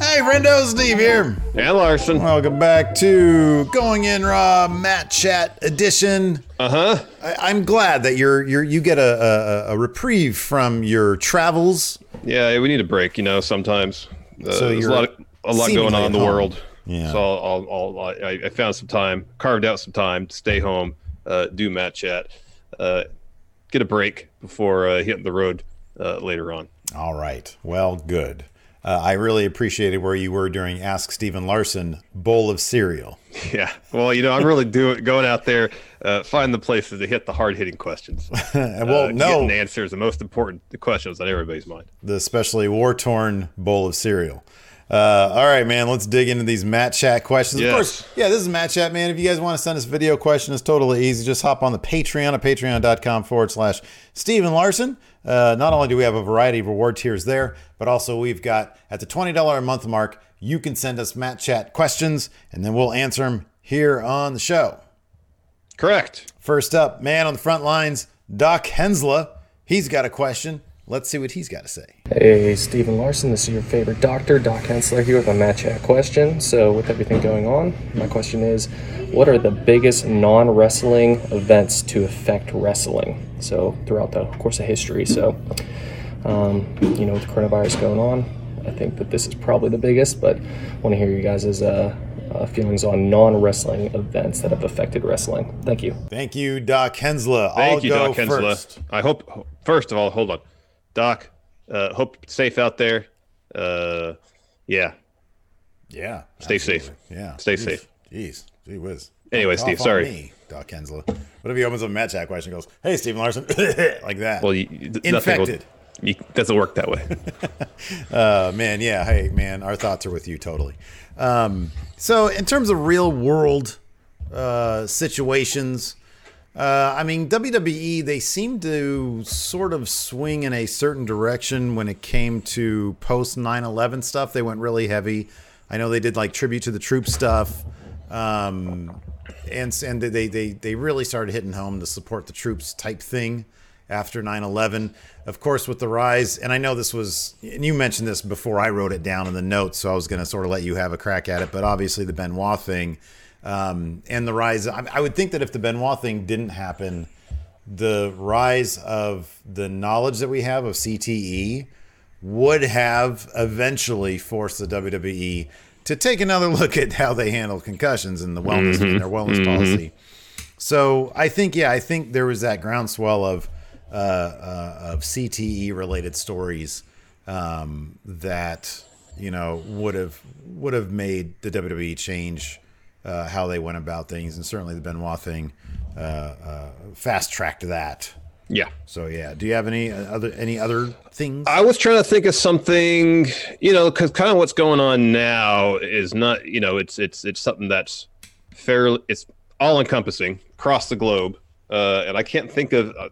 Hey, friendo, Steve here. And Larson. Welcome back to Going In Raw Matt Chat Edition. Uh huh. I, am glad that you're you're you get a, a, a reprieve from your travels. Yeah, we need a break. You know, sometimes uh, so there's a lot of, a lot going on in the home. world. Yeah. So I'll, I'll, I'll, i I found some time, carved out some time to stay home, uh, do Matt Chat, uh, get a break before uh, hitting the road uh, later on. All right. Well, good. Uh, I really appreciated where you were during Ask Steve and Larson bowl of cereal. Yeah, well, you know, I'm really doing going out there, uh, find the places to hit the hard hitting questions. well, uh, no, getting answers the most important questions on everybody's mind. The especially war torn bowl of cereal. Uh, all right, man. Let's dig into these Matt Chat questions. Yes. Of course, yeah, this is Matt Chat, man. If you guys want to send us video question, it's totally easy. Just hop on the Patreon at patreon.com forward slash Steve and Larson. Uh, not only do we have a variety of reward tiers there, but also we've got at the $20 a month mark, you can send us Matt Chat questions, and then we'll answer them here on the show. Correct. First up, man on the front lines, Doc Hensla. He's got a question. Let's see what he's got to say. Hey, Steve and Larson, this is your favorite doctor, Doc Hensler, here with a Matt Chat question. So, with everything going on, my question is what are the biggest non wrestling events to affect wrestling? So, throughout the course of history. So, um, you know, with the coronavirus going on, I think that this is probably the biggest, but I want to hear you guys' uh, uh, feelings on non-wrestling events that have affected wrestling. Thank you. Thank you, Doc Hensla. Thank I'll you, Doc Hensla. I hope. First of all, hold on. Doc, uh, hope safe out there. Uh, yeah. Yeah. Stay absolutely. safe. Yeah. Stay Jeez. safe. Jeez. Gee whiz. Anyway, Steve, sorry. Me, Doc Hensla. What if he opens up a match chat question and goes, hey, Steve and Larson, like that? Well, you, infected. Will, you, doesn't work that way. uh, man, yeah. Hey, man, our thoughts are with you totally. Um, so, in terms of real world uh, situations, uh, I mean, WWE, they seem to sort of swing in a certain direction when it came to post 9 11 stuff. They went really heavy. I know they did like tribute to the troops stuff. Um, and and they, they, they really started hitting home to support the troops type thing after 9 11. Of course, with the rise, and I know this was, and you mentioned this before I wrote it down in the notes, so I was going to sort of let you have a crack at it, but obviously the Benoit thing um, and the rise. I, I would think that if the Benoit thing didn't happen, the rise of the knowledge that we have of CTE would have eventually forced the WWE to take another look at how they handle concussions and the wellness mm-hmm. and their wellness mm-hmm. policy. So I think, yeah, I think there was that groundswell of uh, uh, of CTE related stories um, that you know would have would have made the WWE change uh, how they went about things, and certainly the Benoit thing uh, uh, fast tracked that. Yeah. So yeah, do you have any other any other things? I was trying to think of something, you know, because kind of what's going on now is not, you know, it's it's it's something that's fairly, it's all encompassing across the globe, uh, and I can't think of uh,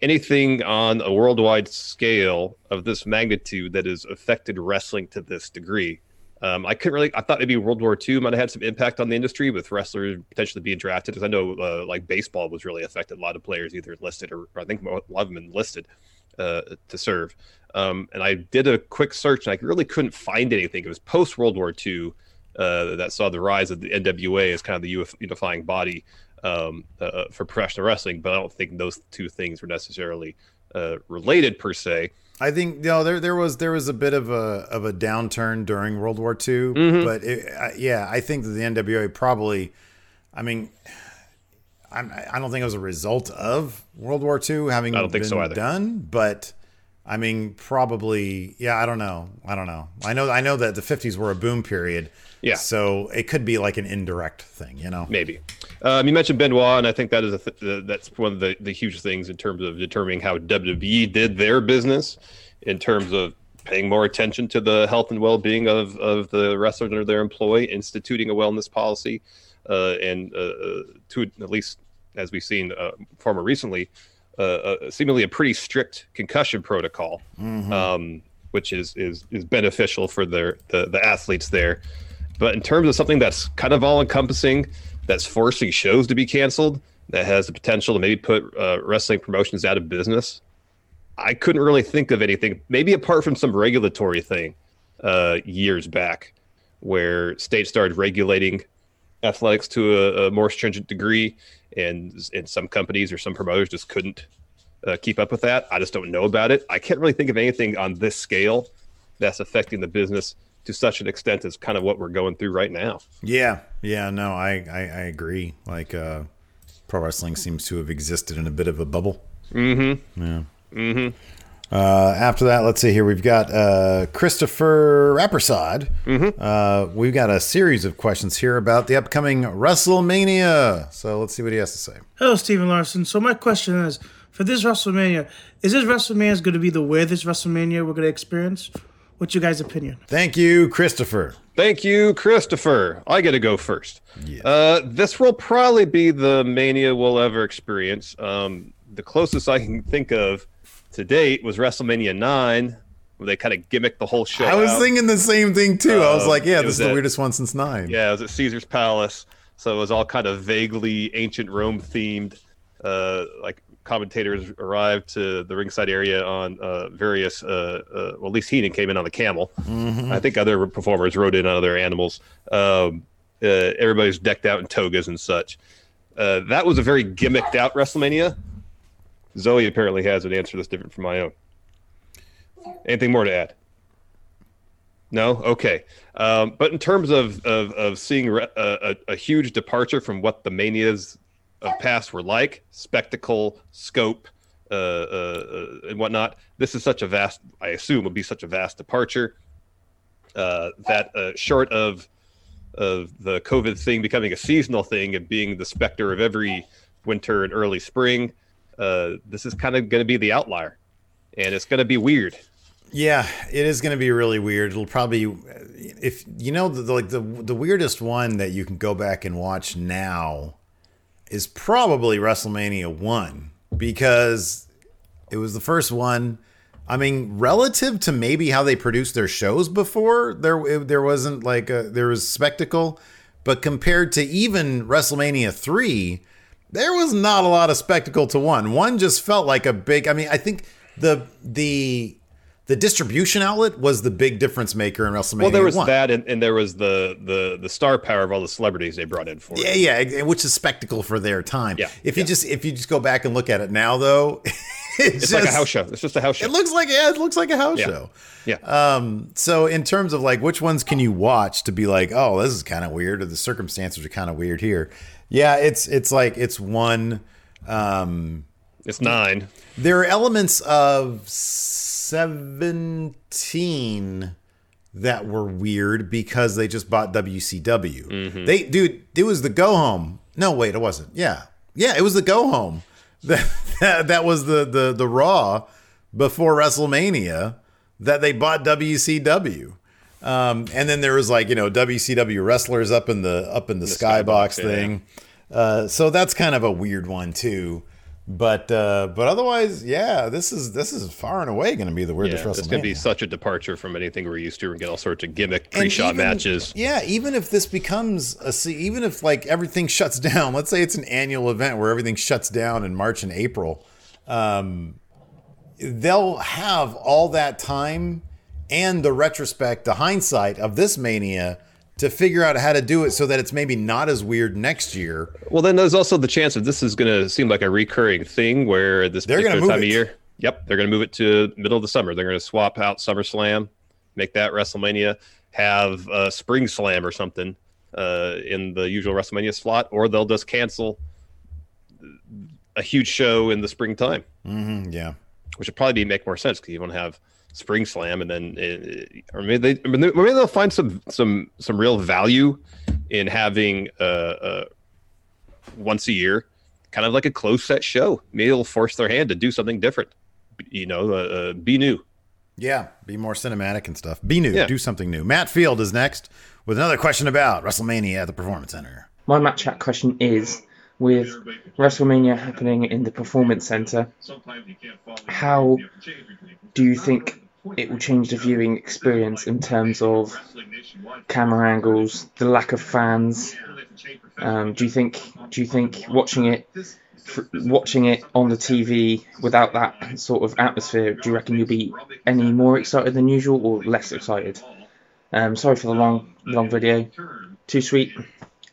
anything on a worldwide scale of this magnitude that has affected wrestling to this degree. Um, I couldn't really. I thought maybe World War II might have had some impact on the industry with wrestlers potentially being drafted. Because I know, uh, like baseball was really affected. A lot of players either enlisted or, or, I think a lot of them enlisted. uh, to serve. Um, and I did a quick search, and I really couldn't find anything. It was post World War II uh, that saw the rise of the NWA as kind of the unifying body um, uh, for professional wrestling. But I don't think those two things were necessarily uh, related per se. I think you know, there there was there was a bit of a of a downturn during World War II, Mm-hmm. but it, uh, yeah, I think that the NWA probably, I mean, I'm, I don't think it was a result of World War II having I don't think been so either. done, but I mean, probably, yeah, I don't know, I don't know. I know I know that the 50s were a boom period, Yeah. So it could be like an indirect thing, you know. Maybe. Um, you mentioned Benoit, and I think that is a th- uh, that's one of the, the huge things in terms of determining how WWE did their business, in terms of paying more attention to the health and well being of, of the wrestlers under their employ, instituting a wellness policy, uh, and uh, uh, to at least as we've seen uh, far more recently, uh, uh, seemingly a pretty strict concussion protocol, um, which is is is beneficial for their the, the athletes there. But in terms of something that's kind of all encompassing, that's forcing shows to be canceled, that has the potential to maybe put uh, wrestling promotions out of business, I couldn't really think of anything, maybe apart from some regulatory thing uh, years back where states started regulating athletics to a, a more stringent degree, and, and some companies or some promoters just couldn't uh, keep up with that. I just don't know about it. I can't really think of anything on this scale that's affecting the business to such an extent as kind of what we're going through right now. Yeah, yeah, no, I I, I agree. Like, uh, pro wrestling seems to have existed in a bit of a bubble. Mm-hmm. Yeah. Mm-hmm. Uh, after that, let's see here. We've got uh, Christopher Rappersad. Mm-hmm. Uh, we've got a series of questions here about the upcoming WrestleMania. So let's see what he has to say. Hello, Steve and Larson. So my question is, for this WrestleMania, is this WrestleMania going to be the weirdest WrestleMania we're going to experience? What's your guys' opinion? Thank you, Christopher. Thank you, Christopher. I get to go first. Uh, this will probably be the mania we'll ever experience. Um, the closest I can think of to date was WrestleMania 9, where they kind of gimmicked the whole show. I was out. thinking the same thing too. I was Uh, like, yeah, this is the at- weirdest one since nine. Yeah, it was at Caesar's Palace, so it was all kind of vaguely ancient Rome themed. Uh, like commentators arrived to the ringside area on uh, various. Uh, uh, well, at least Heenan came in on the camel. I think other performers rode in on other animals. Um, uh, everybody's decked out in togas and such. Uh, that was a very gimmicked out WrestleMania. Zoe apparently has an answer that's different from my own. Anything more to add? No, okay. Um, but in terms of of, of seeing re- a, a, a huge departure from what the manias of past were like, spectacle, scope, uh, uh, uh, and whatnot, this is such a vast. I assume would be such a vast departure uh, that uh, short of of the COVID thing becoming a seasonal thing and being the specter of every winter and early spring, uh, this is kind of going to be the outlier, and it's going to be weird. Yeah, it is going to be really weird. It'll probably, if you know, the, like the the weirdest one that you can go back and watch now is probably WrestleMania one because it was the first one. I mean, relative to maybe how they produced their shows before, there there wasn't like a, there was spectacle, but compared to even WrestleMania three, there was not a lot of spectacle to one. One just felt like a big. I mean, I think the the the distribution outlet was the big difference maker in WrestleMania. Well, there was 1. that, and, and there was the, the the star power of all the celebrities they brought in for it. Yeah, yeah, which is spectacle for their time. Yeah, If you just if you just go back and look at it now, though, it's, It's like a house show. It's just a house show. It looks like yeah, it looks like a house Yeah. show. yeah. Um, so in terms of like which ones can you watch to be like, oh, this is kind of weird, or the circumstances are kind of weird here. Yeah, it's it's like it's one. Um, it's nine. there are elements of seventeen that were weird because they just bought WCW. They, dude, it was the go home. No, wait, it wasn't. Yeah, yeah, it was the go home. That that, that was the the the Raw before WrestleMania that they bought WCW. Um, and then there was like you know WCW wrestlers up in the up in the, skybox skybox, yeah. thing. Uh, so that's kind of a weird one too. But uh, but otherwise, yeah, this is this is far and away going to be the Yeah, weirdest it's going to be such a departure from anything we're used to. and get all sorts of gimmick pre-shot even- matches. Yeah, even if this becomes a se- even if like everything shuts down, let's say it's an annual event where everything shuts down in March and April. Um, they'll have all that time and the retrospect, the hindsight of this mania to figure out how to do it so that it's maybe not as weird next year. Well, then there's also the chance that this is going to seem like a recurring thing where this They're particular time it. of year. Yep, they're going to move it to middle of the summer. They're going to swap out SummerSlam, make that WrestleMania, have a Spring Slam or something uh, in the usual WrestleMania slot, or they'll just cancel a huge show in the springtime, Mm, yeah. which would probably be, make more sense because you want to have Spring Slam, and then uh, or maybe they or maybe they'll find some some some real value in having uh, uh, once a year, kind of like a close set show. Maybe it'll force their hand to do something different. You know, uh, uh, be new. Yeah, be more cinematic and stuff. Be new, Yeah. do something new. Matt Field is next with another question about WrestleMania at the Performance Center. My match chat question is with WrestleMania happening in the Performance Center, how do you think it will change the viewing experience in terms of camera angles, the lack of fans? Um, do you think do you think watching it watching it on the TV without that sort of atmosphere, do you reckon you'll be any more excited than usual or less excited? Um, sorry for the long long video. Too sweet.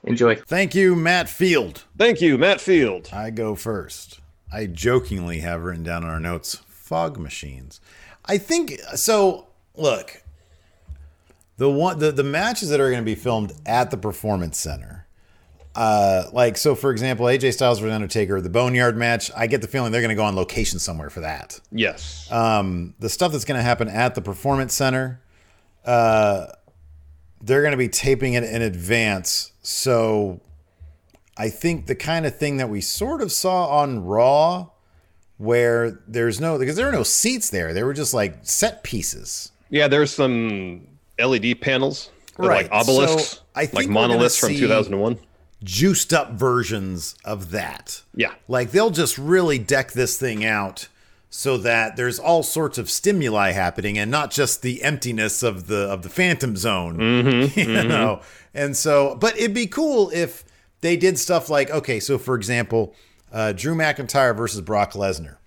Enjoy. Thank you, Matt Field. Thank you, Matt Field. I go first. I jokingly have written down in our notes fog machines. I think so. Look, the one the, the matches that are going to be filmed at the Performance Center, uh, like so. For example, AJ Styles versus Undertaker, the Boneyard match. I get the feeling they're going to go on location somewhere for that. Yes. Um, the stuff that's going to happen at the Performance Center, uh, they're going to be taping it in advance. So I think the kind of thing that we sort of saw on Raw, where there's no, because there are no seats there, they were just like set pieces. yeah, there's some LED panels, Right, like obelisks, so I think like monoliths from 2001. Juiced up versions of that. Yeah. Like they'll just really deck this thing out so that there's all sorts of stimuli happening and not just the emptiness of the of the phantom zone. Mm-hmm, you mm-hmm. know. And so but it'd be cool if they did stuff like okay, so for example, uh, Drew McIntyre versus Brock Lesnar.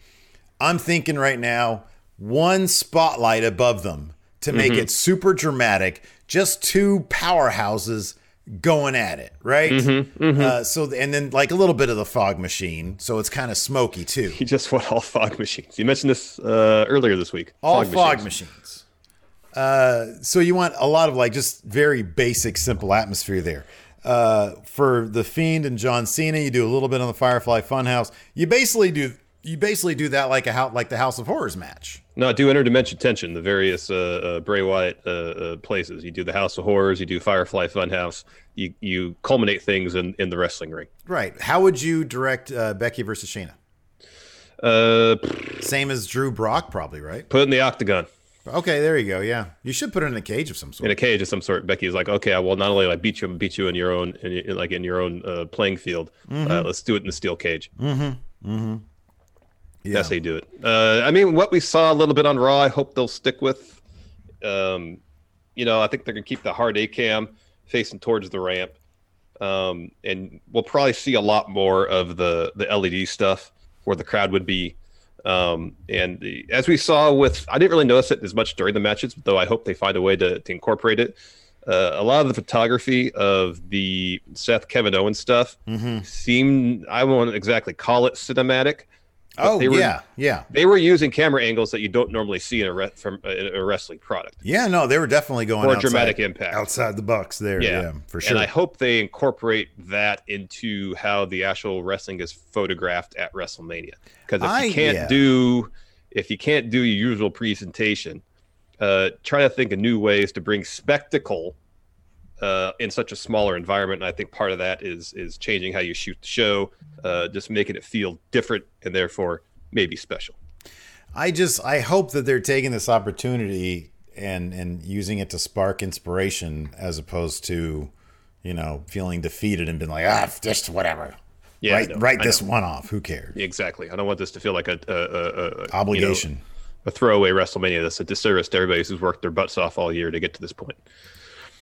I'm thinking right now, one spotlight above them to make it super dramatic, just two powerhouses going at it, right? Uh, so, and then like a little bit of the fog machine, so it's kind of smoky too. He just went all fog machines. You mentioned this uh, earlier this week. All fog, machines. machines. Uh, so you want a lot of like just very basic, simple atmosphere there. Uh, for the Fiend and John Cena, you do a little bit on the Firefly Funhouse. You basically do you basically do that like a like the House of Horrors match. No, do interdimension tension, the various uh, uh, Bray Wyatt uh, uh, places. You do the House of Horrors, you do Firefly Funhouse. You you culminate things in, in the wrestling ring. Right. How would you direct uh, Becky versus Shayna? Uh, Same as Drew Brock, probably, right? put in the octagon Okay, there you go. Yeah, you should put it in a cage of some sort. in a cage of some sort. Becky is like, okay, I will not only like beat you, beat you in your own, in, in, like in your own uh, playing field. Uh, let's do it in the steel cage. Mm-hmm. Mm-hmm. Yeah. That's how you do it. Uh, I mean, what we saw a little bit on Raw, I hope they'll stick with. Um, you know, I think they're gonna keep the hard A cam facing towards the ramp, um, and we'll probably see a lot more of the the LED stuff where the crowd would be. Um, and the, as we saw with, I didn't really notice it as much during the matches, though. I hope they find a way to, to incorporate it. Uh, a lot of the photography of the Seth Kevin Owens stuff seemed, I won't exactly call it cinematic. But Oh they were- yeah, yeah, they were using camera angles that you don't normally see in a re- from a, a wrestling product. yeah. No, they were definitely going More outside, dramatic impact. outside the box there. Yeah, for sure. And I hope they incorporate that into how the actual wrestling is photographed at WrestleMania. Because if I- you can't yeah. do if you can't do your usual presentation, uh, try to think of new ways to bring spectacle uh, in such a smaller environment. And I think part of that is is changing how you shoot the show, uh, just making it feel different and therefore maybe special. I just I hope that they're taking this opportunity and and using it to spark inspiration as opposed to, you know, feeling defeated and being like ah just whatever. Yeah, write write this one off. Who cares? Exactly. I don't want this to feel like a, a, a, a you know, Obligation. a throwaway WrestleMania. That's a disservice to everybody who's worked their butts off all year to get to this point.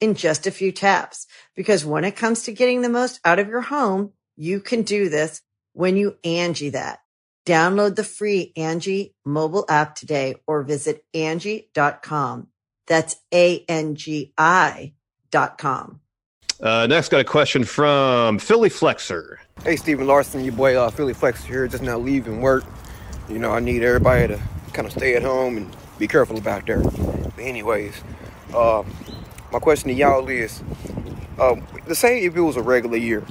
in just a few taps. Because when it comes to getting the most out of your home, you can do this when you Angi that. Download the free Angi mobile app today or visit Angi.com. That's A-N-G-I dot com. Uh, next, got a question from Philly Flexer. Hey, Steve and Larson, your boy uh, Philly Flexer here, just now leaving work. You know, I need everybody to kind of stay at home and be careful about there. But anyways, uh, my question to y'all is, um, to say if it was a regular year,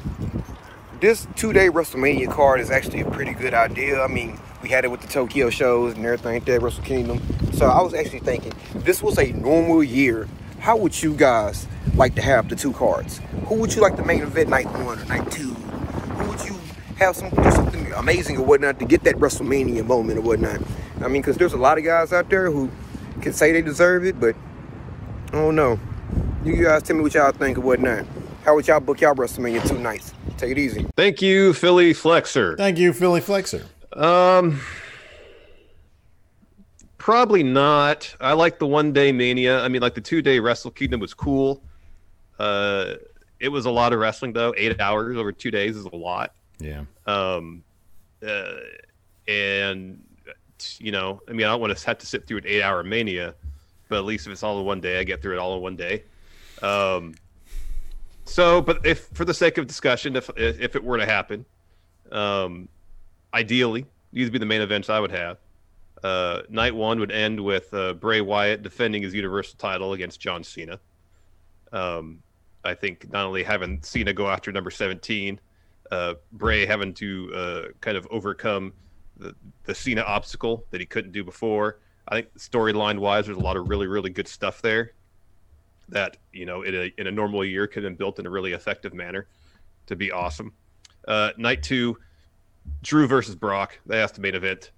this two-day WrestleMania card is actually a pretty good idea. I mean, we had it with the Tokyo shows and everything that Wrestle Kingdom. So I was actually thinking, if this was a normal year, how would you guys like to have the two cards? Who would you like the main event night one or night two? Who would you have some something amazing or whatnot to get that WrestleMania moment or whatnot? I mean, because there's a lot of guys out there who can say they deserve it, but I don't know. You guys tell me what y'all think or whatnot. How would y'all book y'all WrestleMania two nights? Take it easy. Thank you, Philly Flexer. Thank you, Philly Flexer. Um, probably not. I like the one day Mania. I mean, like the two day Wrestle Kingdom was cool. Uh, it was a lot of wrestling though. Eight hours over two days is a lot. Yeah. Um, uh, and you know, I mean, I don't want to have to sit through an eight hour Mania, but at least if it's all in one day, I get through it all in one day. Um, so, but if for the sake of discussion, if if it were to happen, um, ideally, these would be the main events I would have. Uh, night one would end with uh, Bray Wyatt defending his Universal title against John Cena. Um, I think not only having Cena go after number 17, uh, Bray having to uh, kind of overcome the, the Cena obstacle that he couldn't do before. I think storyline wise, there's a lot of really, really good stuff there that, you know, in a, in a normal year could have been built in a really effective manner to be awesome. Uh, night two, Drew versus Brock. That's the main event.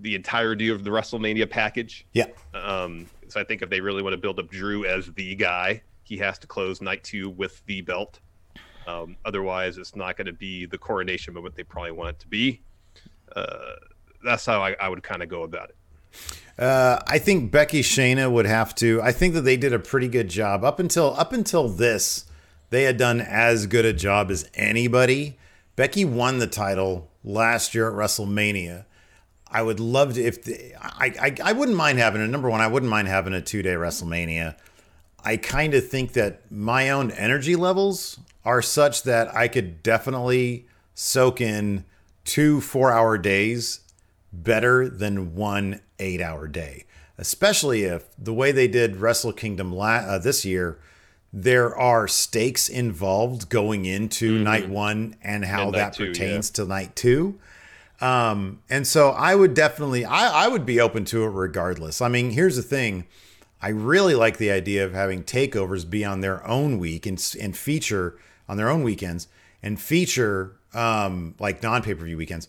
The entirety of the WrestleMania package. Yeah. Um, so I think if they really want to build up Drew as the guy, he has to close night two with the belt. Um, otherwise, it's not going to be the coronation moment they probably want it to be. Uh, that's how I, I would kind of go about it. Uh, I think Becky Shayna would have to. I think that they did a pretty good job up until up until this. They had done as good a job as anybody. Becky won the title last year at WrestleMania. I would love to if the, I, I I wouldn't mind having a number one. I wouldn't mind having a two day WrestleMania. I kind of think that my own energy levels are such that I could definitely soak in two four hour days better than one eight hour day, especially if the way they did Wrestle Kingdom la- uh, this year, there are stakes involved going into night one and how And that two, pertains to night two. Um, and so I would definitely, I, I would be open to it regardless. I mean, here's the thing. I really like the idea of having takeovers be on their own week and, and feature on their own weekends and feature um, like non pay per view weekends,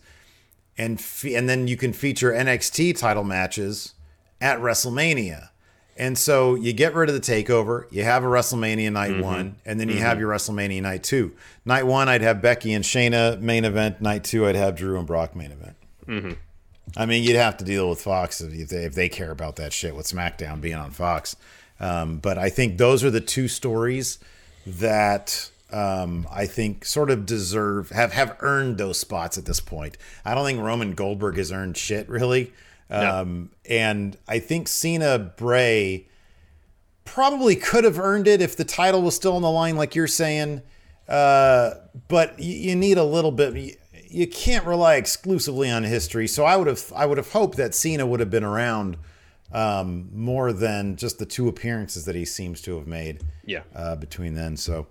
and fe- and then you can feature NXT title matches at WrestleMania. And so you get rid of the takeover, you have a WrestleMania night mm-hmm. one, and then you mm-hmm. have your WrestleMania night two. Night one, I'd have Becky and Shayna main event. Night two, I'd have Drew and Brock main event. Mm-hmm. I mean, you'd have to deal with Fox if they, if they care about that shit with SmackDown being on Fox. Um, but I think those are the two stories that um, I think sort of deserve have have earned those spots at this point. I don't think Roman Goldberg has earned shit really, um, and I think Cena Bray probably could have earned it if the title was still on the line, like you're saying. Uh, but you, you need a little bit. You, you can't rely exclusively on history. So I would have I would have hoped that Cena would have been around um, more than just the two appearances that he seems to have made. Yeah. Uh, between then, so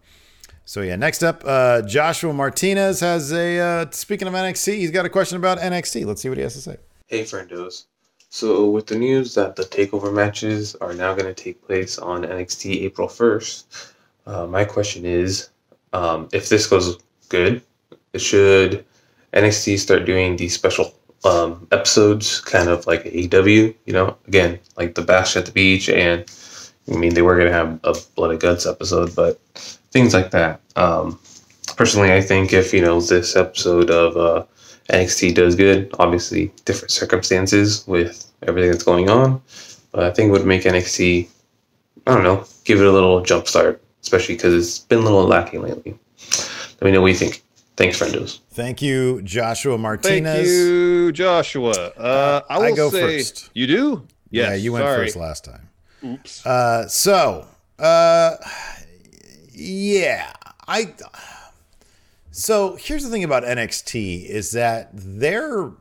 so yeah. Next up, uh, Joshua Martinez has a. Uh, speaking of NXT, he's got a question about NXT. Let's see what he has to say. Hey, friendos. So, with the news that the takeover matches are now going to take place on NXT April 1st, uh, my question is um, if this goes good, should NXT start doing these special um, episodes, kind of like AEW, you know, again, like the Bash at the Beach, and I mean, they were going to have a Blood and Guts episode, but things like that. Um, personally, I think if, you know, this episode of uh, NXT does good, obviously, different circumstances with everything that's going on, but I think it would make NXT, I don't know, give it a little jump start, especially because it's been a little lacking lately. Let me know what you think. Thanks, friendos. Thank you, Joshua Martinez. Thank you, Joshua. Uh, I, will I go say, first. You do? Yes, yeah, you went sorry. first last time. Oops. Uh, so, uh, yeah, I. So here's the thing about NXT is that they're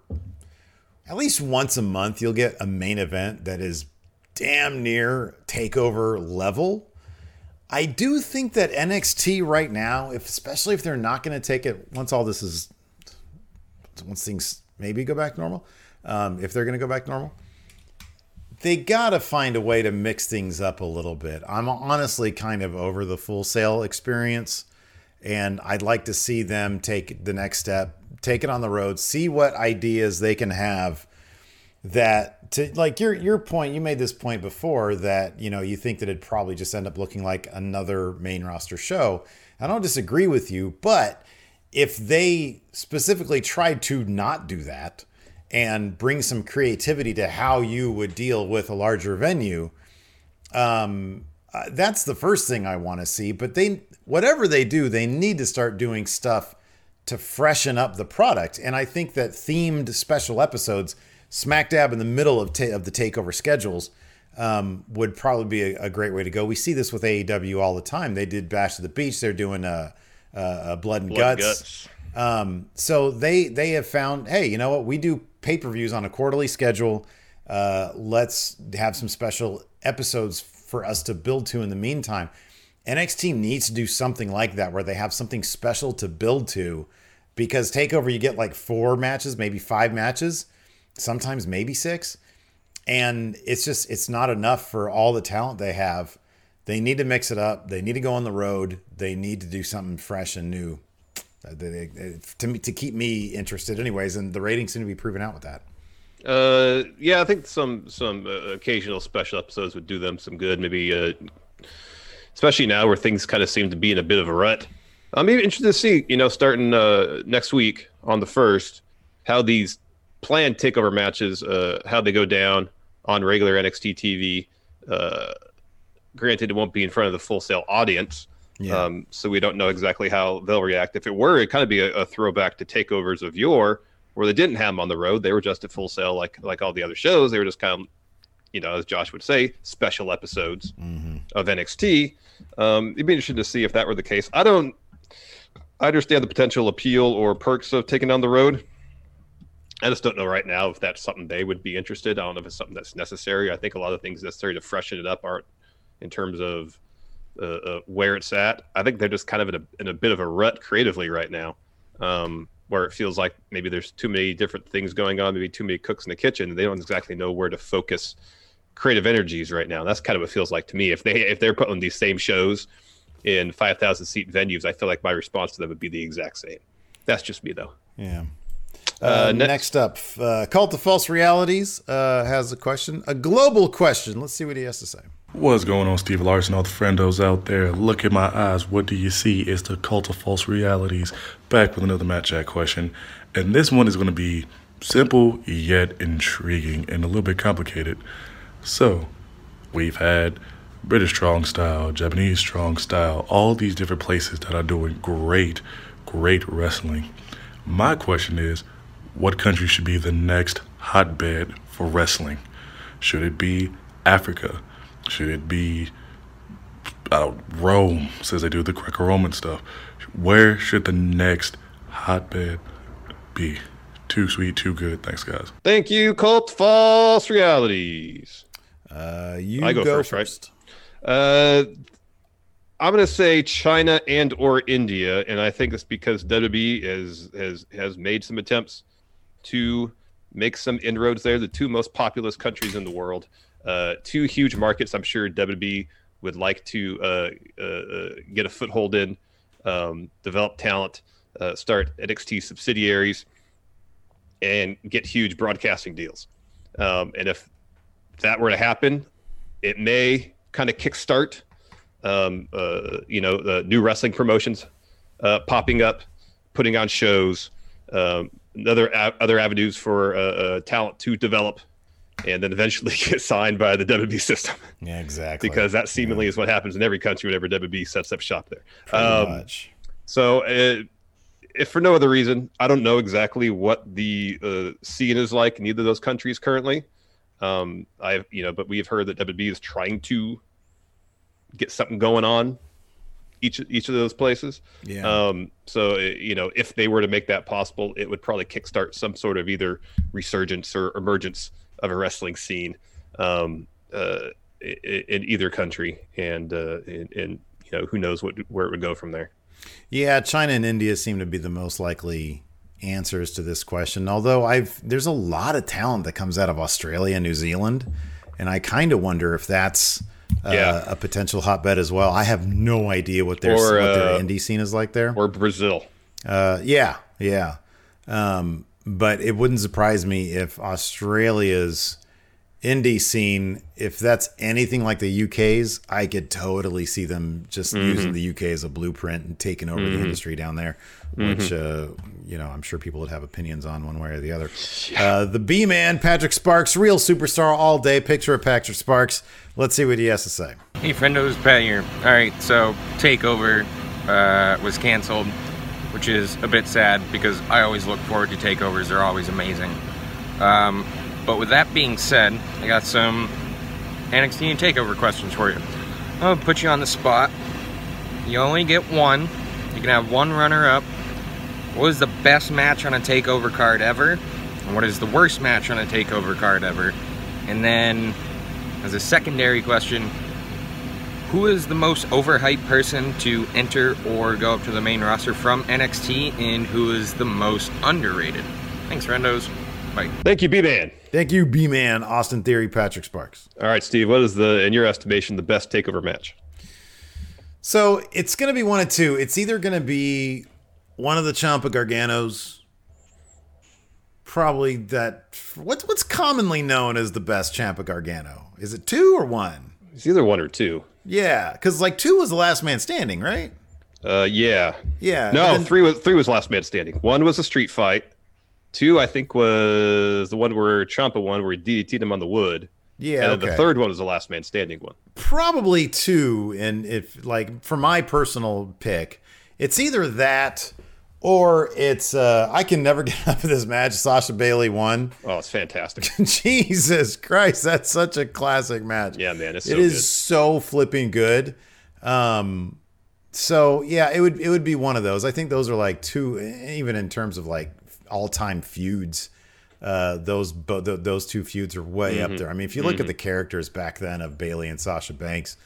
at least once a month you'll get a main event that is damn near takeover level. I do think that NXT right now, if especially if they're not going to take it once all this is once things maybe go back normal, um, if they're going to go back normal, they got to find a way to mix things up a little bit. I'm honestly kind of over the Full Sail experience, and I'd like to see them take the next step, take it on the road, see what ideas they can have that to like your your point you made this point before that you know you think that it'd probably just end up looking like another main roster show i don't disagree with you but if they specifically tried to not do that and bring some creativity to how you would deal with a larger venue um uh, that's the first thing i want to see but they whatever they do they need to start doing stuff to freshen up the product and i think that themed special episodes smack dab in the middle of, ta- of the takeover schedules um, would probably be a, a, great way to go. We see this with AEW all the time. They did Bash to the Beach. They're doing a, a, a Blood and Blood Guts. Um, so they they have found, hey, you know what? We do pay per views on a quarterly schedule. Uh, let's have some special episodes for us to build to in the meantime. NXT needs to do something like that where they have something special to build to because takeover you get like four matches maybe five matches sometimes maybe six. And it's just, it's not enough for all the talent they have. They need to mix it up. They need to go on the road. They need to do something fresh and new to, me, to keep me interested, anyways. And the ratings seem to be proven out with that. Uh, yeah, I think some some uh, occasional special episodes would do them some good. Maybe, uh, especially now where things kind of seem to be in a bit of a rut. I'm even interested to see, you know, starting uh, next week on the first, how these planned takeover matches, uh, how they go down on regular NXT TV. Uh, granted, it won't be in front of the Full Sail audience. Yeah. Um, so we don't know exactly how they'll react. If it were, it'd kind of be a, a, throwback to takeovers of yore, where they didn't have them on the road. They were just at Full Sail, like like all the other shows. They were just kind of, you know, as Josh would say, special episodes mm-hmm. of NXT. Um, it'd be interesting to see if that were the case. I don't. I understand the potential appeal or perks of taking on the road. I just don't know right now if that's something they would be interested. I don't know if it's something that's necessary. I think a lot of things necessary to freshen it up aren't in terms of uh, uh, where it's at. I think they're just kind of in a, in a bit of a rut creatively right now, um, where it feels like maybe there's too many different things going on, maybe too many cooks in the kitchen, and they don't exactly know where to focus creative energies right now. That's kind of what it feels like to me. If they if they're putting these same shows in five thousand seat venues, I feel like my response to them would be the exact same. That's just me though. Yeah. Uh, uh, next, next, up, uh, Cult of False Realities uh, has a question, a global question. Let's see what he has to say. What's going on, Steve Larson? All the friendos out there, look in my eyes. What do you see? It's the Cult of False Realities back with another Matt Chat question. And this one is going to be simple yet intriguing and a little bit complicated. So, we've had British strong style, Japanese strong style, all these different places that are doing great, great wrestling. My question is, what country should be the next hotbed for wrestling? Should it be Africa? Should it be uh, Rome, since they do the Greco Roman stuff? Where should the next hotbed be? Too sweet, too good. Thanks, guys. Thank you, Cult False Realities. Uh, you I go, go first, right? Uh, I'm going to say China and or India, and I think it's because WWE has has has made some attempts to make some inroads there. The two most populous countries in the world, uh, two huge markets. I'm sure WWE would like to uh, uh, uh, get a foothold in, um, develop talent, uh, start NXT subsidiaries, and get huge broadcasting deals. Um, and if that were to happen, it may kind of kickstart um, you know, uh, new wrestling promotions popping up, putting on shows, um, other other avenues for talent to develop, and then eventually get signed by the WWE system. Yeah, exactly. because that seemingly is what happens in every country whenever WWE sets up shop there. Pretty Um, much. So, uh, if for no other reason, I don't know exactly what the uh, scene is like in either of those countries currently. Um, I've you know, but we've heard that WWE is trying to get something going on each each of those places. Yeah. Um, so uh, you know, if they were to make that possible, it would probably kickstart some sort of either resurgence or emergence of a wrestling scene um, uh, in either country, and uh, and, and you know, who knows what where it would go from there. Yeah, China and India seem to be the most likely answers to this question. Although I've there's a lot of talent that comes out of Australia and New Zealand, and I kind of wonder if that's uh, Yeah. a potential hotbed as well. I have no idea what their Or, what their uh, indie scene is like there. Or Brazil. Uh, yeah, yeah. Um, but it wouldn't surprise me if Australia's indie scene, if that's anything like the UK's, I could totally see them just Mhm. using the UK as a blueprint and taking over the Mhm. industry down there, which, uh, you know, I'm sure people would have opinions on one way or the other. Uh, the B man, Patrick Sparks, real superstar all day. Picture of Patrick Sparks. Let's see what he has to say. Hey, friendos, Pat here. All right, so Takeover uh, was canceled, which is a bit sad because I always look forward to takeovers. They're always amazing. Um, but with that being said, I got some NXT Takeover questions for you. I'll put you on the spot. You only get one. You can have one runner-up. What is the best match on a Takeover card ever? And what is the worst match on a Takeover card ever? And then, as a secondary question, who is the most overhyped person to enter or go up to the main roster from NXT, and who is the most underrated? Thanks, Rendos. Bye. Thank you, B Man. Thank you, B man, Austin Theory, Patrick Sparks. All right, Steve. What is the, in your estimation, the best takeover match? So it's going to be one of two. It's either going to be one of the Ciampa Garganos, probably that. What's what's commonly known as the best Ciampa Gargano? Is it two or one? It's either one or two. Yeah, because like two was the last man standing, right? Uh, yeah. Yeah. No, then- three was three was last man standing. One was a street fight. Two, I think, was the one where Ciampa won, where he DDT'd him on the wood. Yeah, And then the third one was the last man standing one. probably two. And if like for my personal pick, it's either that or it's uh I can never get enough of this match. Sasha Bayley won. Oh, it's fantastic. Jesus Christ, that's such a classic match. Yeah, man, it's It so is good. so flipping good. Um, so yeah, it would it would be one of those. I think those are like two, even in terms of like all time feuds. Uh, those bo- th- those two feuds are way up Mhm. there. I mean, if you look Mhm. at the characters back then of Bayley and Sasha Banks,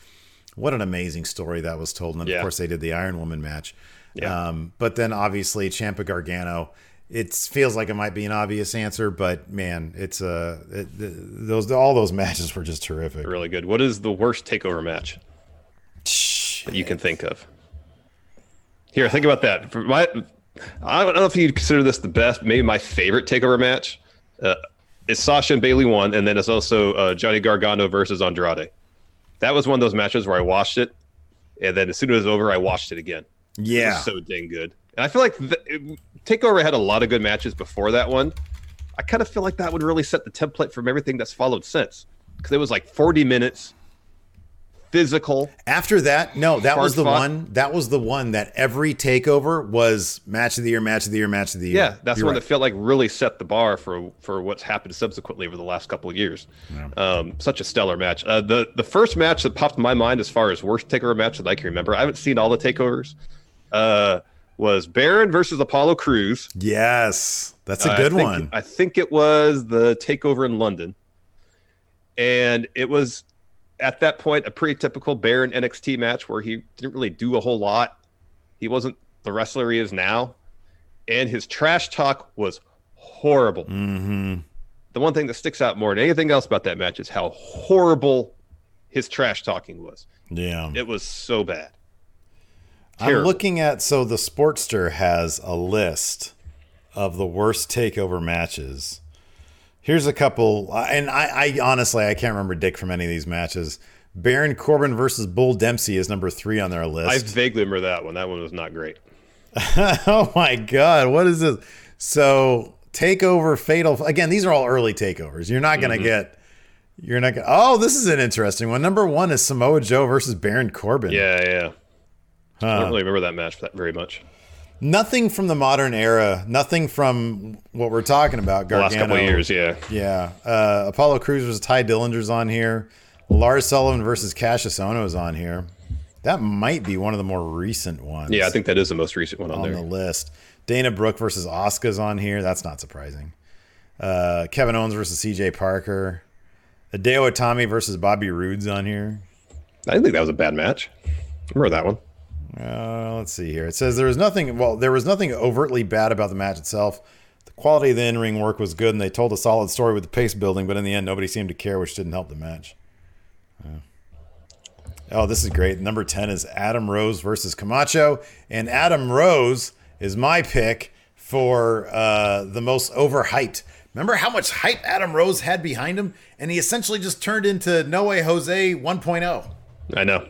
what an amazing story that was told. And then, Yeah. of course, they did the Iron Woman match. Yeah. Um, but then obviously Ciampa Gargano. It feels like it might be an obvious answer, but man, it's uh, it, th- those all those matches were just terrific. Really good. What is the worst takeover match that you can think of? Here, think about that. For my, I don't know if you'd consider this the best. Maybe my favorite takeover match uh, is Sasha and Bayley won, and then it's also uh, Johnny Gargano versus Andrade. That was one of those matches where I watched it, and then as soon as it was over, I watched it again. Yeah. so dang good. And I feel like the, it- Takeover had a lot of good matches before that one. I kind of feel like that would really set the template from everything that's followed since, because it was like 40 minutes, physical. After that, no, that was the fought. one. That was the one that every takeover was match of the year, match of the year, match of the year. Yeah, that's You're one right. that felt like really set the bar for for what's happened subsequently over the last couple of years. Um, such a stellar match. Uh, the the first match that popped in my mind as far as worst takeover match that I can remember. I haven't seen all the takeovers, uh, was Baron versus Apollo Crews. Yes, that's a good think- one. I think it was the takeover in London. And it was at that point a pretty typical Baron NXT match where he didn't really do a whole lot. He wasn't the wrestler he is now. And his trash talk was horrible. Mm-hmm. The one thing that sticks out more than anything else about that match is how horrible his trash talking was. Yeah. It was so bad. I'm looking at so the Sportster has a list of the worst takeover matches. Here's a couple, uh, and I, I honestly I can't remember Dick from any of these matches. Baron Corbin versus Bull Dempsey is number three on their list. I vaguely remember that one. That one was not great. oh my god, what is this? So takeover fatal again. These are all early takeovers. You're not gonna Mhm. get. You're not gonna. Oh, this is an interesting one. Number one is Samoa Joe versus Baron Corbin. Yeah, yeah. I don't really remember that match that very much. Nothing from the modern era. Nothing from what we're talking about. The last couple of years, yeah. Yeah. Uh, Apollo Crews versus Tye Dillinger's on here. Lars Sullivan versus Cassius Ohno is on here. That might be one of the more recent ones. Yeah, I think that is the most recent one on, on there. the list. Dana Brooke versus Asuka's on here. That's not surprising. Uh, Kevin Owens versus CJ Parker. Hideo Itami versus Bobby Roode's on here. I didn't think that was a bad match. remember that one. Uh, let's see here. It says there was nothing. Well, there was nothing overtly bad about the match itself. The quality of the in-ring work was good, and they told a solid story with the pace building. But in the end, nobody seemed to care, which didn't help the match. Uh, Oh, this is great. Number ten is Adam Rose versus Camacho, and Adam Rose is my pick for uh, the most overhyped. Remember how much hype Adam Rose had behind him, and he essentially just turned into No Way Jose 1.0. I know.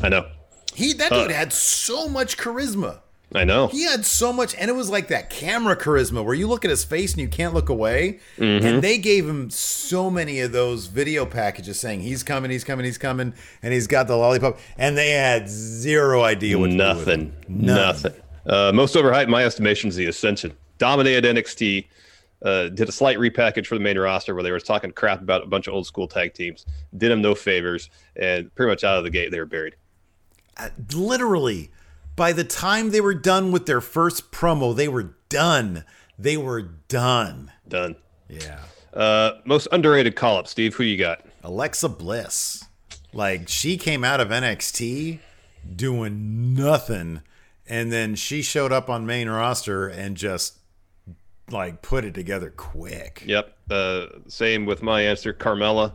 I know. He that Uh, dude had so much charisma. I know. He had so much, and it was like that camera charisma where you look at his face and you can't look away. Mhm. And they gave him so many of those video packages saying he's coming, he's coming, he's coming, and he's got the lollipop. And they had zero idea what to do with Nothing. Nothing. Uh, most overhyped, my estimation, is the Ascension. Dominated NXT. Uh, did a slight repackage for the main roster where they were talking crap about a bunch of old school tag teams. Did them no favors, and pretty much out of the gate they were buried. Literally, by the time they were done with their first promo, they were done. They were done. Done. Yeah. Uh, most underrated call up, Steve. Who you got? Alexa Bliss. Like she came out of NXT doing nothing and then she showed up on main roster and just like put it together quick. Yep. Uh, same with my answer, Carmella.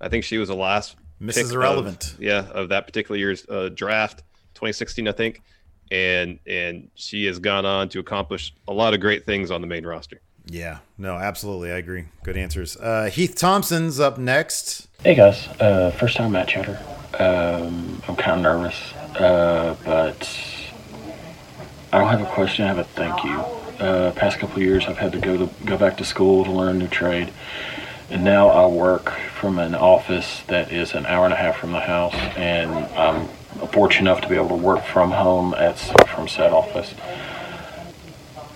I think she was the last. Mrs. pick of- Irrelevant. yeah, of that particular year's uh, draft, 2016, I think, and and she has gone on to accomplish a lot of great things on the main roster. Yeah, no, absolutely. I agree. Good answers. Uh, Heath Thompson's up next. Hey guys, uh, first time Matt Chatter. Um, I'm kind of nervous, uh, but I don't have a question. I have a thank you. Uh, past couple of years, I've had to go to go back to school to learn a new trade, and now I work from an office that is an hour and a half from the house, and I'm fortunate enough to be able to work from home at from said office.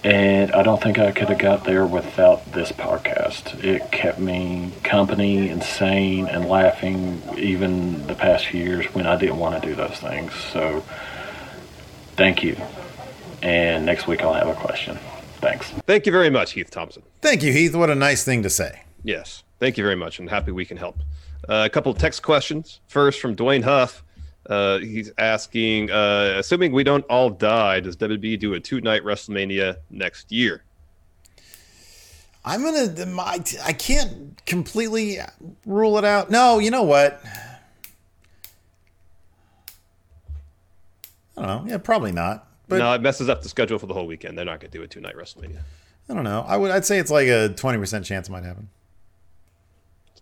And I don't think I could have got there without this podcast. It kept me company and sane and laughing even the past few years when I didn't want to do those things. So thank you. And next week I'll have a question. Thanks. Thank you very much, Heath Thompson. Thank you, Heath. What a nice thing to say. Yes, thank you very much, I'm happy we can help. Uh, a couple of text questions. First from Dwayne Huff. Uh, he's asking, uh, assuming we don't all die, does WWE do a two-night WrestleMania next year? I'm gonna. My, I can't completely rule it out. No, you know what? I don't know. Yeah, probably not. But no, it messes up the schedule for the whole weekend. They're not going to do a two-night WrestleMania. I don't know. I would. I'd say it's like a twenty percent chance it might happen.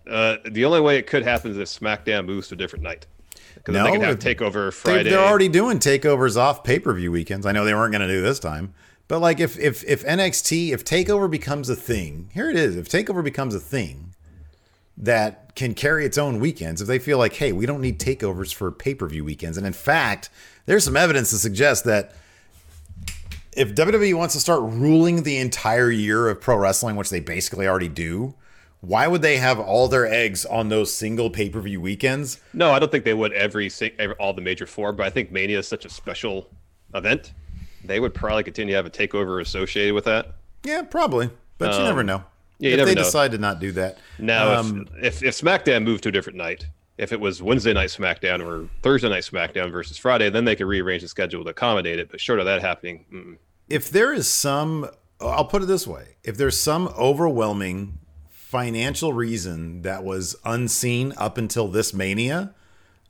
Uh, the only way it could happen is if SmackDown moves to a different night. Because No, they could have Takeover They, Friday. they're already doing takeovers off pay per view weekends. I know they weren't going to do this time, but like if if if NXT if Takeover becomes a thing, here it is. If Takeover becomes a thing that can carry its own weekends, if they feel like, hey, we don't need takeovers for pay per view weekends, and in fact, there's some evidence to suggest that if WWE wants to start ruling the entire year of pro wrestling, which they basically already do, why would they have all their eggs on those single pay per view weekends? No, I don't think they would every, every all the major four, but I think Mania is such a special event they would probably continue to have a takeover associated with that. Yeah, probably, but you Um, never know. yeah, you if they know. decide to not do that, Now, um, if, if if SmackDown moved to a different night, if it was Wednesday night SmackDown or Thursday night SmackDown versus Friday, then they could rearrange the schedule to accommodate it. But short of that happening, mm, if there is some I'll put it this way. If there's some overwhelming financial reason that was unseen up until this mania,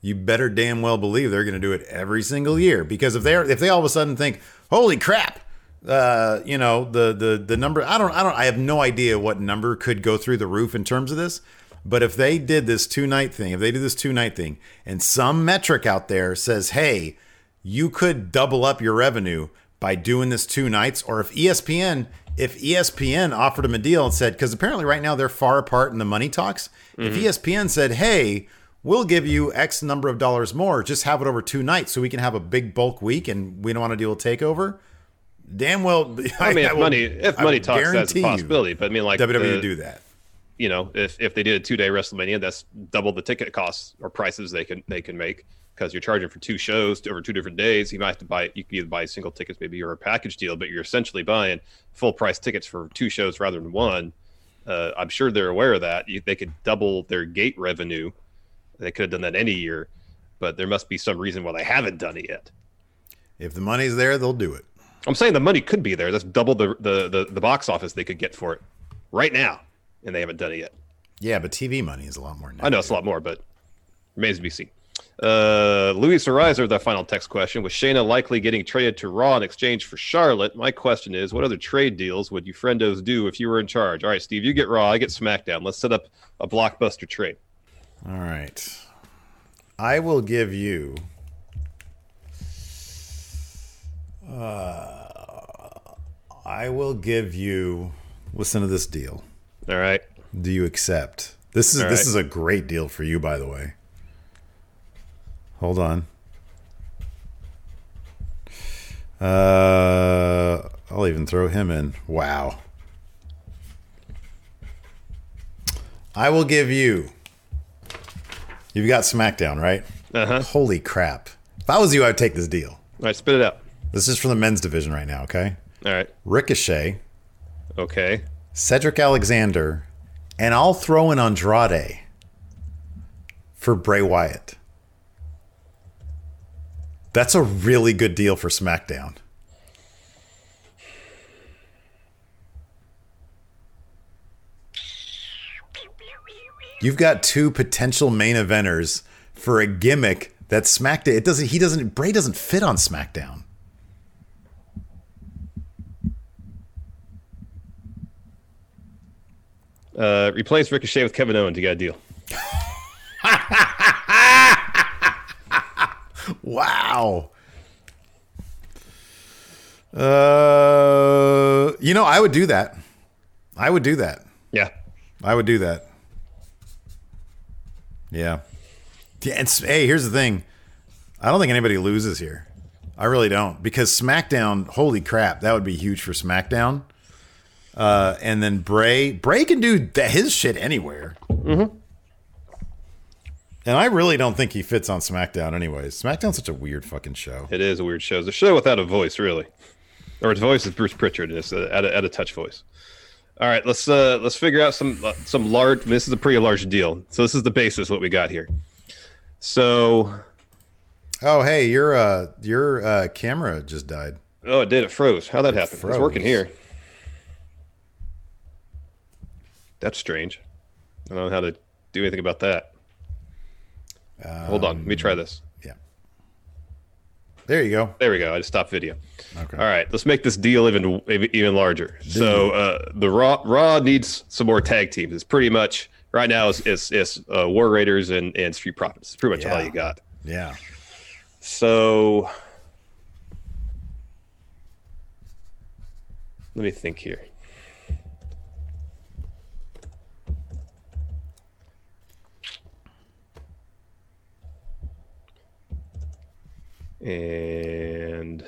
you better damn well believe they're going to do it every single year. Because if they if they all of a sudden think, "Holy crap, uh, you know, the the the number I don't I don't I have no idea what number could go through the roof in terms of this, but if they did this two night thing, if they do this two night thing and some metric out there says, "Hey, you could double up your revenue by doing this two nights or if ESPN if ESPN offered him a deal and said cuz apparently right now they're far apart in the money talks, if E Mhm. ESPN said, "Hey, we'll give you X number of dollars more, just have it over two nights so we can have a big bulk week and we don't want to deal with takeover." Damn well I mean, if will- money if I money talks, that's a possibility. But I mean, like WWE the- do that. You know, if if they did a two day WrestleMania, that's double the ticket costs or prices they can they can make because you're charging for two shows over two different days. You might have to buy you can either buy single tickets, maybe or a package deal, but you're essentially buying full price tickets for two shows rather than one. Uh, I'm sure they're aware of that. You, they could double their gate revenue. They could have done that any year, but there must be some reason why they haven't done it yet. If the money's there, they'll do it. I'm saying the money could be there. That's double the, the, the, the box office they could get for it right now, and they haven't done it yet. Yeah, but TV money is a lot more. I know it's a lot more, but remains to be seen. Uh, Louis Arizer, the final text question: Was Shayna likely getting traded to Raw in exchange for Charlotte? My question is, what other trade deals would you friendos do if you were in charge? All right, Steve, you get Raw, I get SmackDown. Let's set up a blockbuster trade. All right. I will give you. Uh, I will give you. Listen to this deal. All right. Do you accept? This is All this right. is a great deal for you, by the way. Hold on. Uh, I'll even throw him in. Wow. I will give you. You've got SmackDown, right? Uh huh. Holy crap! If I was you, I'd take this deal. All right, spit it out. This is for the men's division right now. Okay. All right. Ricochet, Okay. Cedric Alexander, and I'll throw in Andrade for Bray Wyatt. That's a really good deal for SmackDown. You've got two potential main eventers for a gimmick that SmackDown. It doesn't. He doesn't. Bray doesn't fit on SmackDown. Uh, replace Ricochet with Kevin Owens. You got a deal. Wow. Uh, you know, I would do that. I would do that. Yeah. I would do that. Yeah. Yeah, and hey, here's the thing. I don't think anybody loses here. I really don't because SmackDown. Holy crap, that would be huge for SmackDown. Uh, and then Bray, Bray can do th- his shit anywhere. Mm-hmm. And I really don't think he fits on SmackDown, anyways. SmackDown's such a weird fucking show. It is a weird show. It's a show without a voice, really, or its voice is Bruce Pritchard, and it's a, at, a, at a touch voice. All right, let's uh, let's figure out some uh, some large. This is a pretty large deal. So this is the basis what we got here. So Oh, hey, your uh, your uh, camera just died. oh, it did. It froze. How that It happened? It's working here. That's strange. I don't know how to do anything about that. Hold on, let me try this. Yeah. There you go. There we go. I just stopped video. Okay. All right, let's make this deal even even larger. So uh, the Raw Raw needs some more tag teams. It's pretty much right now It's it's, is uh, War Raiders and and Street Profits. It's pretty much all you got. Yeah. So let me think here. And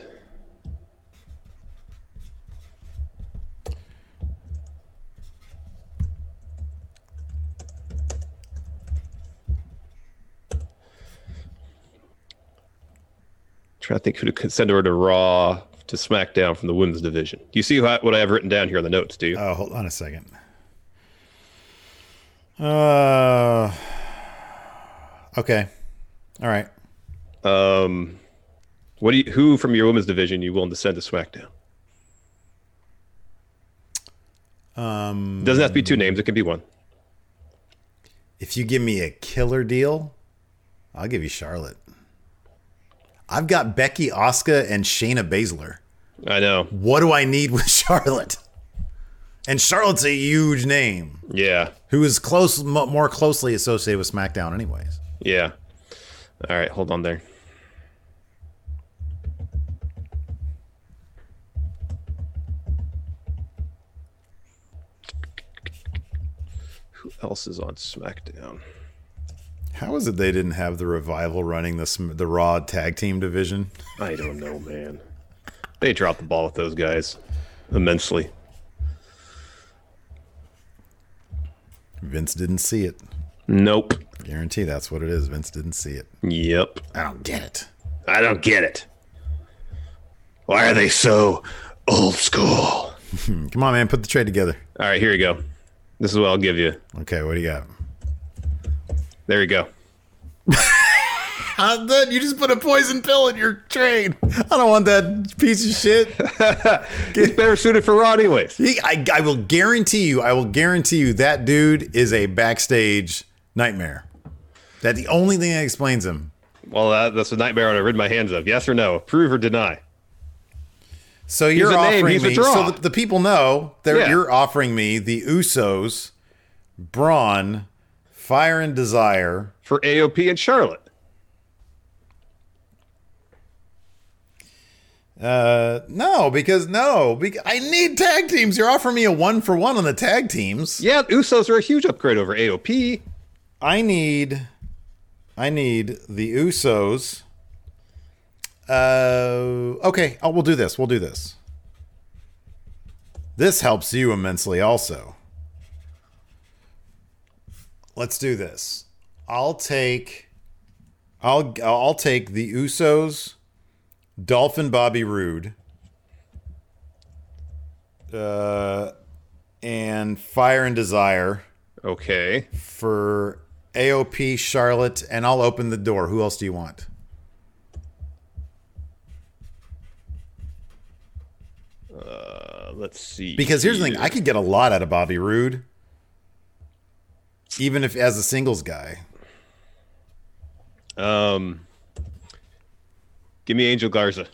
trying to think who to send over to Raw to SmackDown from the women's division. Do you see what I have written down here on the notes? Do you? Oh, hold on a second. Uh, okay, all right. Um, what do you? Who from your women's division you willing to send to SmackDown? Um, Doesn't have to be two names. It can be one. If you give me a killer deal, I'll give you Charlotte. I've got Becky, Asuka, and Shayna Baszler. I know. What do I need with Charlotte? And Charlotte's a huge name. Yeah. Who is close, mo- more closely associated with SmackDown, anyways. Yeah. All right, hold on there. Else is on SmackDown? How is it they didn't have the revival running the the Raw tag team division? I don't know, man. They dropped the ball with those guys immensely. Vince didn't see it. Nope. Guarantee that's what it is. Vince didn't see it. Yep. I don't get it. I don't get it. Why are they so old school? Come on, man. Put the trade together. All right, here you go. This is what I'll give you. Okay, what do you got? There you go. Uh, then you just put a poison pill in your train. I don't want that piece of shit. He's better suited for Raw, anyways. He, I, I will guarantee you, I will guarantee you that dude is a backstage nightmare. That the only thing that explains him. Well, that, that's a nightmare I've rid my hands of. Yes or no? Prove or deny? So you're name, offering a me, so the, the people know that Yeah. you're offering me the Usos, Braun, Fire and Desire. For AOP and Charlotte. Uh, no, because no, because I need tag teams. You're offering me a one for one on the tag teams. Yeah, Usos are a huge upgrade over AOP. I need, I need the Usos. Uh, okay, oh, we'll do this. We'll do this. This helps you immensely, also. Let's do this. I'll take, I'll I'll take the Usos, Dolphin Bobby Roode, uh, and Fire and Desire Okay. for AOP Charlotte, and I'll open the door. Who else do you want? Uh, let's see. Because here's the thing. I could get a lot out of Bobby Roode, even if as a singles guy. Um, give me Angel Garza.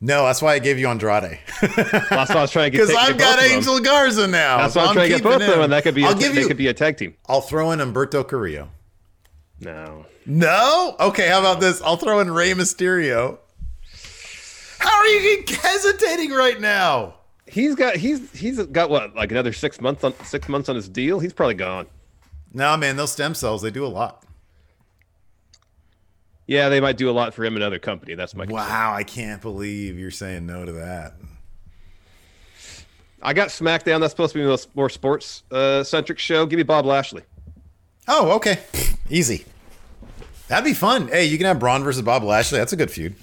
No, that's why I gave you Andrade. That's what I was trying to get. Because I've got both of them. Angel Garza now. That's why I'm trying to get both of them, and that could be. I'll a, give you. could be a tag team. I'll throw in Humberto Carrillo. No. No. Okay. How about this? I'll throw in Rey Mysterio. You hesitating right now? He's got he's he's got what like another six months on six months on his deal. He's probably gone. No, man. Those stem cells they do a lot. Yeah, they might do a lot for him in other company. That's my. concern. Wow, I can't believe you're saying no to that. I got SmackDown. That's supposed to be a more sports uh, centric show. Give me Bob Lashley. Oh, okay. Easy. That'd be fun. Hey, you can have Braun versus Bob Lashley. That's a good feud.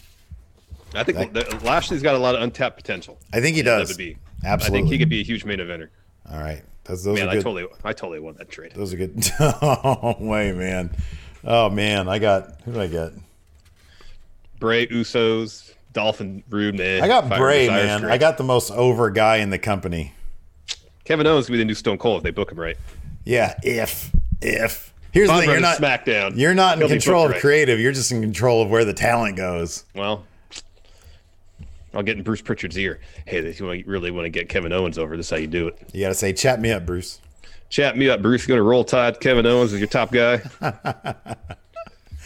I think Lashley's got a lot of untapped potential. I think he does. WWE. I Absolutely. think he could be a huge main eventer. All right. Those, those Man, I totally, I totally won that trade. Those are good. oh, wait, man. Oh, man. I got. Who did I get? Bray, Usos, Dolphin, Roode, man. I got Fire Bray, man. I got the most over guy in the company. Kevin Owens could be the new Stone Cold if they book him right. Yeah, if. If. Here's Bob the thing. You're not. SmackDown. You're not in He'll control of right. creative. You're just in control of where the talent goes. Well, I'll get in Bruce Pritchard's ear. Hey, if you really want to get Kevin Owens over, this is how you do it. You got to say, chat me up, Bruce. Chat me up, Bruce. Going to roll tide? Kevin Owens is your top guy.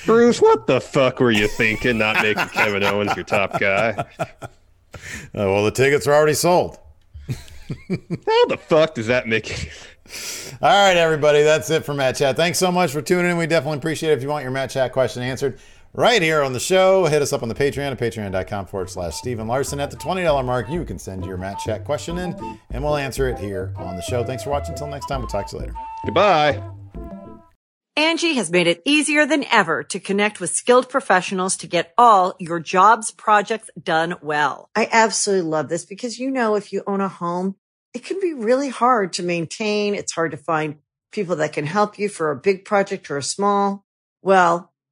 Bruce, what the fuck were you thinking? Not making Kevin Owens your top guy. Oh, well, the tickets are already sold. How the fuck does that make? Any- All right, everybody. That's it for Matt Chat. Thanks so much for tuning in. We definitely appreciate it. If you want your Matt Chat question answered right here on the show, hit us up on the Patreon at patreon.com forward slash Steve and Larson. At the $20 mark, you can send your Matt Chat question in, and we'll answer it here on the show. Thanks for watching. Until next time, we'll talk to you later. Goodbye. Angi has made it easier than ever to connect with skilled professionals to get all your jobs projects done well. I absolutely love this because, you know, if you own a home, it can be really hard to maintain. It's hard to find people that can help you for a big project or a small. Well,